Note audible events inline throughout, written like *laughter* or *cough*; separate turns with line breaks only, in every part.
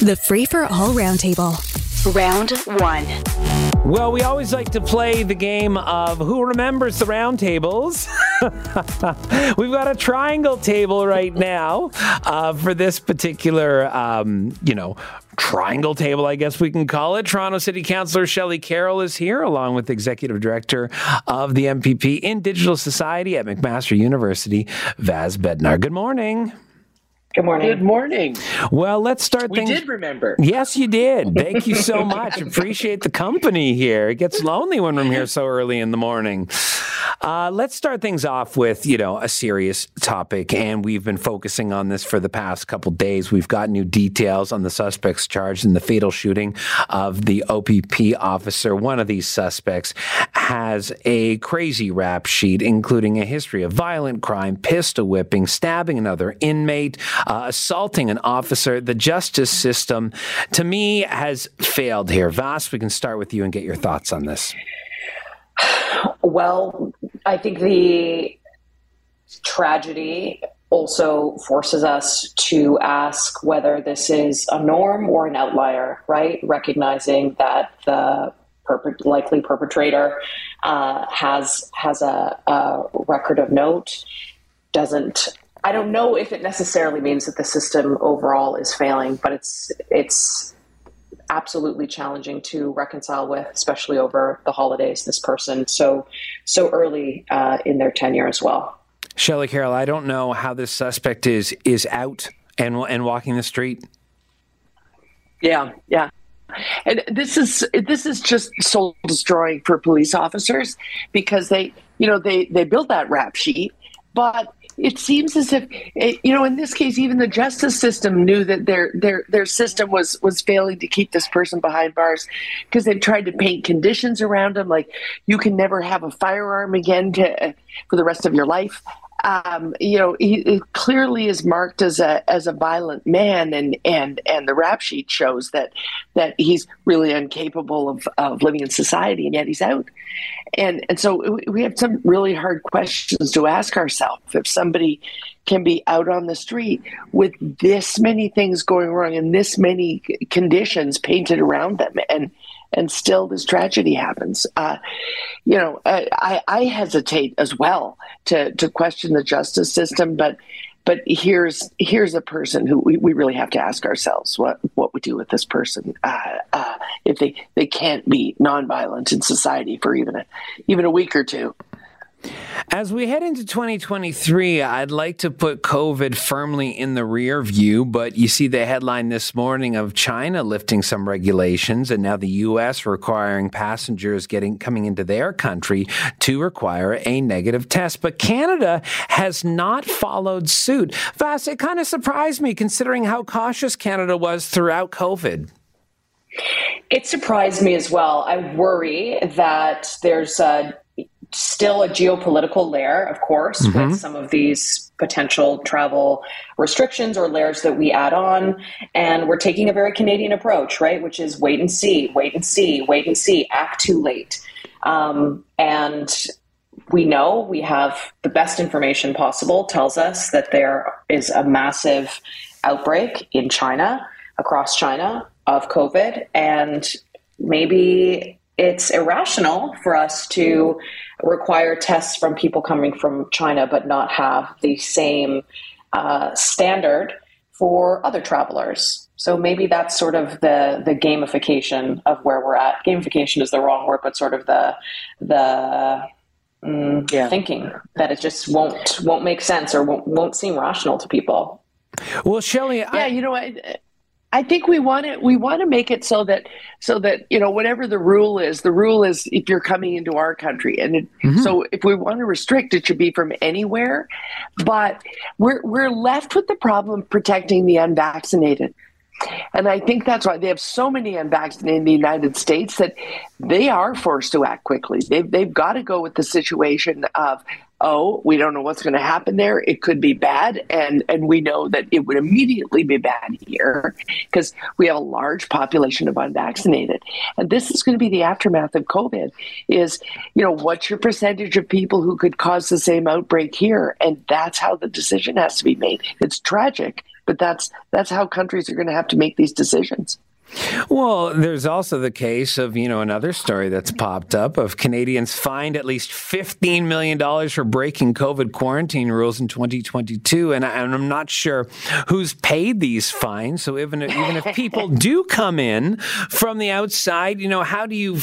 The Free for All Roundtable.
Round one.
Well, we always like to play the game of who remembers the round tables. *laughs* We've got a triangle table right now uh, for this particular, um, you know, triangle table, I guess we can call it. Toronto City Councillor Shelley Carroll is here, along with Executive Director of the MPP in Digital Society at McMaster University, Vass Bednar. Good morning.
Good morning.
Good morning.
Well, let's start
we
things.
did remember.
Yes, you did. Thank you so *laughs* much. Appreciate the company here. It gets lonely when I'm here so early in the morning. Uh, let's start things off with, you know, a serious topic, and we've been focusing on this for the past couple days. We've got new details on the suspects charged in the fatal shooting of the OPP officer. One of these suspects has a crazy rap sheet, including a history of violent crime, pistol whipping, stabbing another inmate, uh, assaulting an officer. The justice system, to me, has failed here. Vass, we can start with you and get your thoughts on this.
Well, I think the tragedy also forces us to ask whether this is a norm or an outlier, right? Recognizing that the likely perpetrator uh, has has a, a record of note doesn't. I don't know if it necessarily means that the system overall is failing, but it's it's absolutely challenging to reconcile with, especially over the holidays. This person so so early uh, in their tenure as well.
Shelley Carroll, I don't know how this suspect is is out and and walking the street.
Yeah, yeah. And this is this is just soul destroying for police officers because they, you know, they they built that rap sheet, but it seems as if it, you know in this case even the justice system knew that their their their system was was failing to keep this person behind bars because they tried to paint conditions around him like you can never have a firearm again to, for the rest of your life um, you know, he, he, clearly is marked as a as a violent man, and and and the rap sheet shows that that he's really incapable of, of living in society, and yet he's out. And and so we have some really hard questions to ask ourselves. If somebody can be out on the street with this many things going wrong and this many conditions painted around them, and and still this tragedy happens. Uh, you know, I, I hesitate as well to to question the justice system, but but here's here's a person who we, we really have to ask ourselves what what we do with this person uh, uh, if they they can't be nonviolent in society for even a even a week or two.
As we head into 2023, I'd like to put COVID firmly in the rear view, but you see the headline this morning of China lifting some regulations and now the US requiring passengers getting coming into their country to require a negative test. But Canada has not followed suit. Vass, it kind of surprised me considering how cautious Canada was throughout COVID.
It surprised me as well. I worry that there's a still a geopolitical layer, of course, mm-hmm. with some of these potential travel restrictions or layers that we add on. And we're taking a very Canadian approach, right? Which is wait and see, wait and see, wait and see, act too late. Um, and we know we have the best information possible, tells us that there is a massive outbreak in China, across China, of COVID. And maybe it's irrational for us to require tests from people coming from China, but not have the same uh, standard for other travelers. So maybe that's sort of the the gamification of where we're at. Gamification is the wrong word, but sort of the the mm, yeah. thinking that it just won't won't make sense or won't, won't seem rational to people.
Well, Shelley,
yeah, I, you know, I, I think we want to we want to make it so that so that you know whatever the rule is, the rule is if you're coming into our country, and it, mm-hmm. so if we want to restrict, it should be from anywhere. But we're we're left with the problem protecting the unvaccinated. And I think that's why they have so many unvaccinated in the United States that they are forced to act quickly. They've, they've got to go with the situation of, oh, we don't know what's going to happen there. It could be bad. And, and we know that it would immediately be bad here because we have a large population of unvaccinated. And this is going to be the aftermath of COVID is, you know, what's your percentage of people who could cause the same outbreak here? And that's how the decision has to be made. It's tragic but that's that's how countries are going to have to make these decisions.
Well, there's also the case of, you know, another story that's popped up of Canadians fined at least $15 million for breaking COVID quarantine rules in 2022. And, I, am not sure who's paid these fines. So even if, even if people *laughs* do come in from the outside, you know, how do you,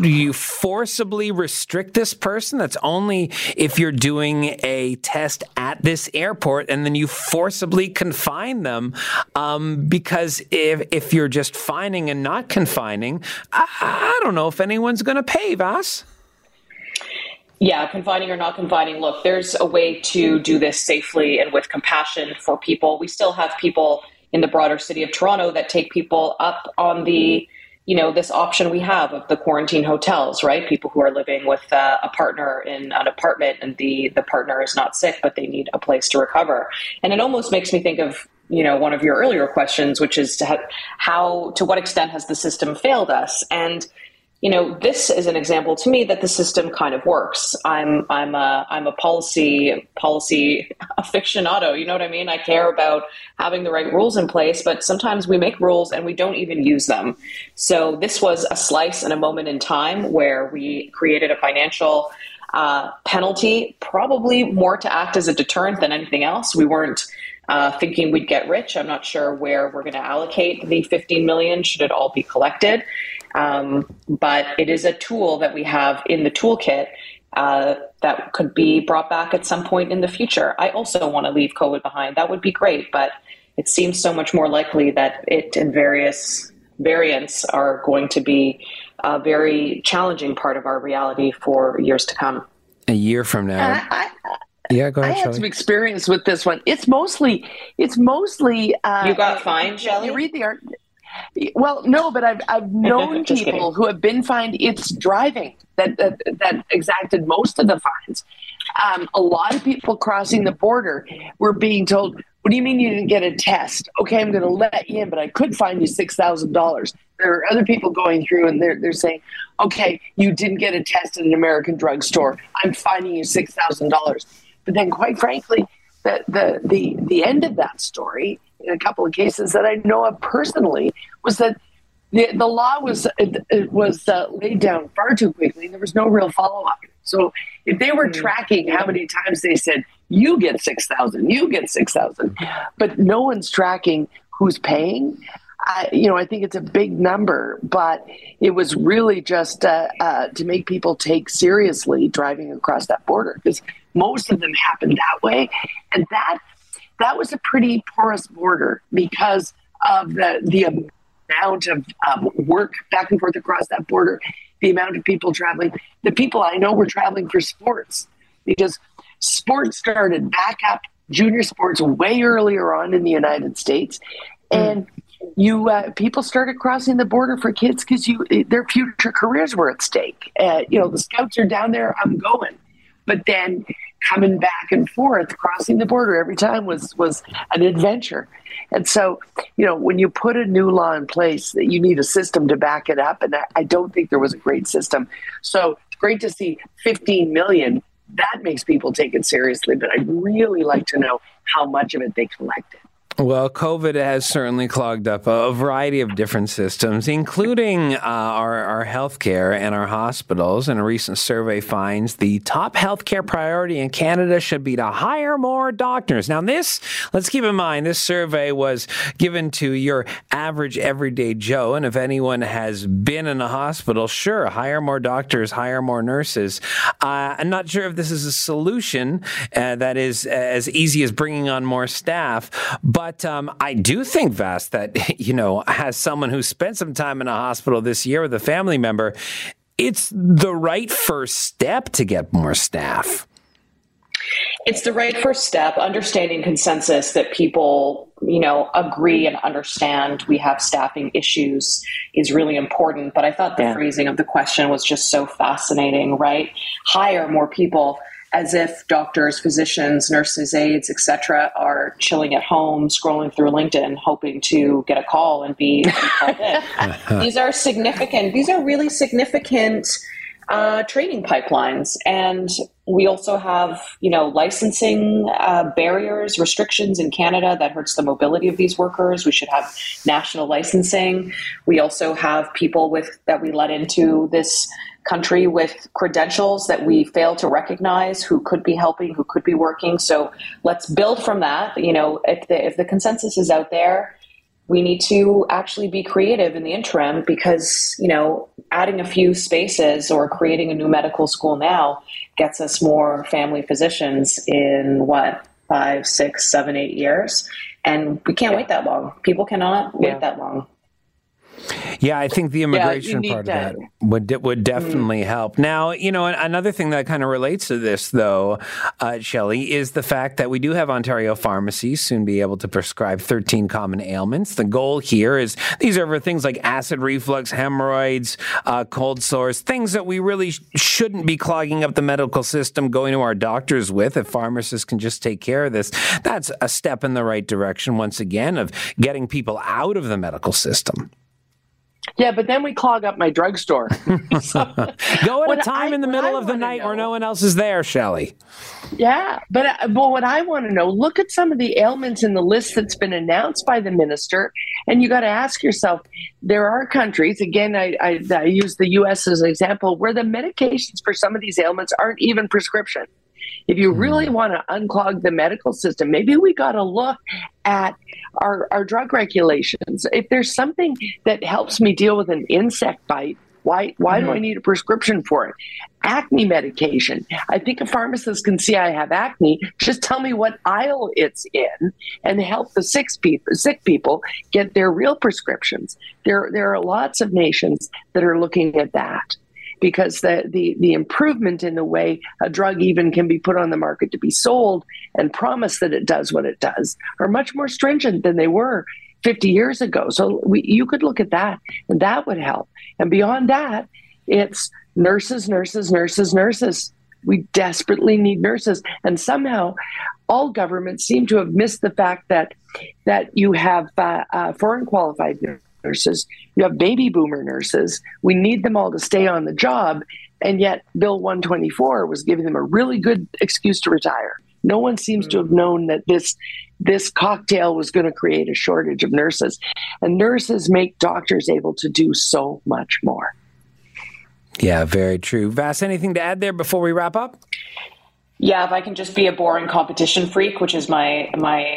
do you forcibly restrict this person? That's only if you're doing a test at this airport and then you forcibly confine them. Um, because if, if you're just just fining and not confining, I, I don't know if anyone's going to pay, Vass.
Yeah, confining or not confining. Look, there's a way to do this safely and with compassion for people. We still have people in the broader city of Toronto that take people up on the, you know, this option we have of the quarantine hotels, right? People who are living with uh, a partner in an apartment and the the partner is not sick, but they need a place to recover. And it almost makes me think of you know one of your earlier questions, which is to how to what extent has the system failed us? And you know this is an example to me that the system kind of works. I'm I'm a I'm a policy policy *laughs* aficionado. You know what I mean? I care about having the right rules in place, but sometimes we make rules and we don't even use them. So this was a slice and a moment in time where we created a financial uh, penalty, probably more to act as a deterrent than anything else. We weren't uh, thinking we'd get rich. I'm not sure where we're going to allocate the 15 million. Should it all be collected? Um, but it is a tool that we have in the toolkit uh, that could be brought back at some point in the future. I also want to leave COVID behind. That would be great, but it seems so much more likely that it and various variants are going to be a very challenging part of our reality for years to come.
A year from now. I, yeah, go ahead.
I had some experience with this one. It's mostly, it's mostly.
Uh, you got fined, Shelley.
You read the art. Well, no, but I've I've *laughs* known people kidding. who have been fined. It's driving that, that that exacted most of the fines. Um, a lot of people crossing the border were being told, "What do you mean you didn't get a test? Okay, I'm going to let you in, but I could fine you six thousand dollars." There are other people going through and they're they're saying, "Okay, you didn't get a test at an American drugstore. I'm fining you six thousand dollars." But then, quite frankly, the, the, the, the end of that story, in a couple of cases that I know of personally, was that the, the law was, it, it was uh, laid down far too quickly. And there was no real follow up. So if they were hmm. tracking how many times they said, you get 6,000, you get 6,000, but no one's tracking who's paying, I, you know, I think it's a big number, but it was really just uh, uh, to make people take seriously driving across that border because most of them happened that way, and that that was a pretty porous border because of the the amount of um, work back and forth across that border, the amount of people traveling. The people I know were traveling for sports because sports started back up junior sports way earlier on in the United States, and you uh, people started crossing the border for kids because you their future careers were at stake. Uh, you know, the scouts are down there. I'm going, but then coming back and forth, crossing the border every time was was an adventure. And so, you know, when you put a new law in place, that you need a system to back it up, and I, I don't think there was a great system. So great to see 15 million. That makes people take it seriously, but I'd really like to know how much of it they collected.
Well, COVID has certainly clogged up a variety of different systems, including uh, our, our healthcare and our hospitals. And a recent survey finds the top healthcare priority in Canada should be to hire more doctors. Now, this, let's keep in mind, this survey was given to your average everyday Joe. And if anyone has been in a hospital, sure, hire more doctors, hire more nurses. Uh, I'm not sure if this is a solution uh, that is as easy as bringing on more staff, but but um, I do think, Vast, that, *laughs* you know, as someone who spent some time in a hospital this year with a family member, it's the right first step to get more staff.
It's the right first step, understanding consensus that people, you know, agree and understand we have staffing issues is really important. But I thought the yeah. phrasing of the question was just so fascinating, right? Hire more people as if doctors, physicians, nurses, aides, etc., are chilling at home, scrolling through LinkedIn, hoping to get a call and be, called in. *laughs* these are significant. These are really significant uh, training pipelines, and we also have, you know, licensing uh, barriers, restrictions in Canada that hurts the mobility of these workers. We should have national licensing. We also have people with that we let into this country with credentials that we fail to recognize who could be helping, who could be working. So let's build from that. You know, if the if the consensus is out there, we need to actually be creative in the interim because you know adding a few spaces or creating a new medical school now gets us more family physicians in what five six seven eight years and we can't yeah. wait that long people cannot wait yeah. that long
yeah, I think the immigration yeah, part that. of that would would definitely mm. help. Now, you know, another thing that kind of relates to this, though, uh, Shelley, is the fact that we do have Ontario pharmacies soon be able to prescribe 13 common ailments. The goal here is these are for things like acid reflux, hemorrhoids, uh, cold sores, things that we really sh- shouldn't be clogging up the medical system, going to our doctors with. If pharmacists can just take care of this, that's a step in the right direction. Once again, of getting people out of the medical system.
Yeah, but then we clog up my drugstore.
so, *laughs* *laughs* Go at a time I, in the middle of the night know, where no one else is there, Shelley.
Yeah, but uh, but what I want to know, look at some of the ailments in the list that's been announced by the minister, and you got to ask yourself: there are countries, again, I, I, I use the U.S. as an example, where the medications for some of these ailments aren't even prescription. If you really hmm. want to unclog the medical system, maybe we got to look at our, our drug regulations. If there's something that helps me deal with an insect bite, why why mm-hmm. do I mm-hmm. need a prescription for it? Acne medication. I think a pharmacist can see I have acne. Just tell me what aisle it's in and help the sick people sick people get their real prescriptions. There there are lots of nations that are looking at that because the, the, the improvement in the way a drug even can be put on the market to be sold and promise that it does what it does are much more stringent than they were 50 years ago. So we, you could look at that and that would help. And beyond that, it's nurses, nurses, nurses, nurses. We desperately need nurses. And somehow all governments seem to have missed the fact that that you have uh, uh, foreign qualified nurses, you have baby boomer nurses. We need them all to stay on the job. And yet, Bill 124 was giving them a really good excuse to retire. No one seems to have known that this this cocktail was going to create a shortage of nurses. And nurses make doctors able to do so much more.
Yeah, very true. Vass, anything to add there before we wrap up?
Yeah, if I can just be a boring competition freak, which is my my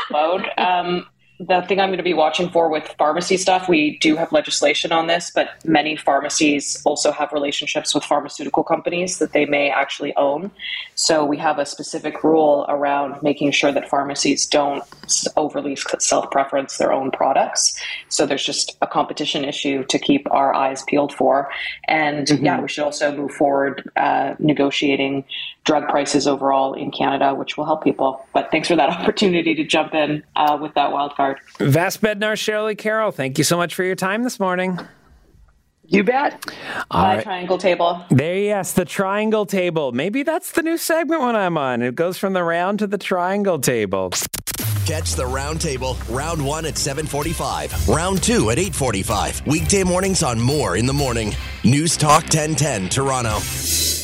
*laughs* mode. Um, the thing I'm going to be watching for with pharmacy stuff, we do have legislation on this, but many pharmacies also have relationships with pharmaceutical companies that they may actually own. So we have a specific rule around making sure that pharmacies don't overly self preference their own products. So there's just a competition issue to keep our eyes peeled for. And mm-hmm. yeah, we should also move forward uh, negotiating drug prices overall in Canada, which will help people. But thanks for that *laughs* opportunity to jump in uh, with that wild card.
Vass Bednar, Shelley Carroll, thank you so much for your time this morning.
You bet.
All right. Triangle table.
There, yes, the triangle table. Maybe that's the new segment when I'm on. It goes from the round to the triangle table.
Catch the round table, round one at 745, round two at 845. Weekday mornings on Moore in the Morning. News Talk 1010, Toronto.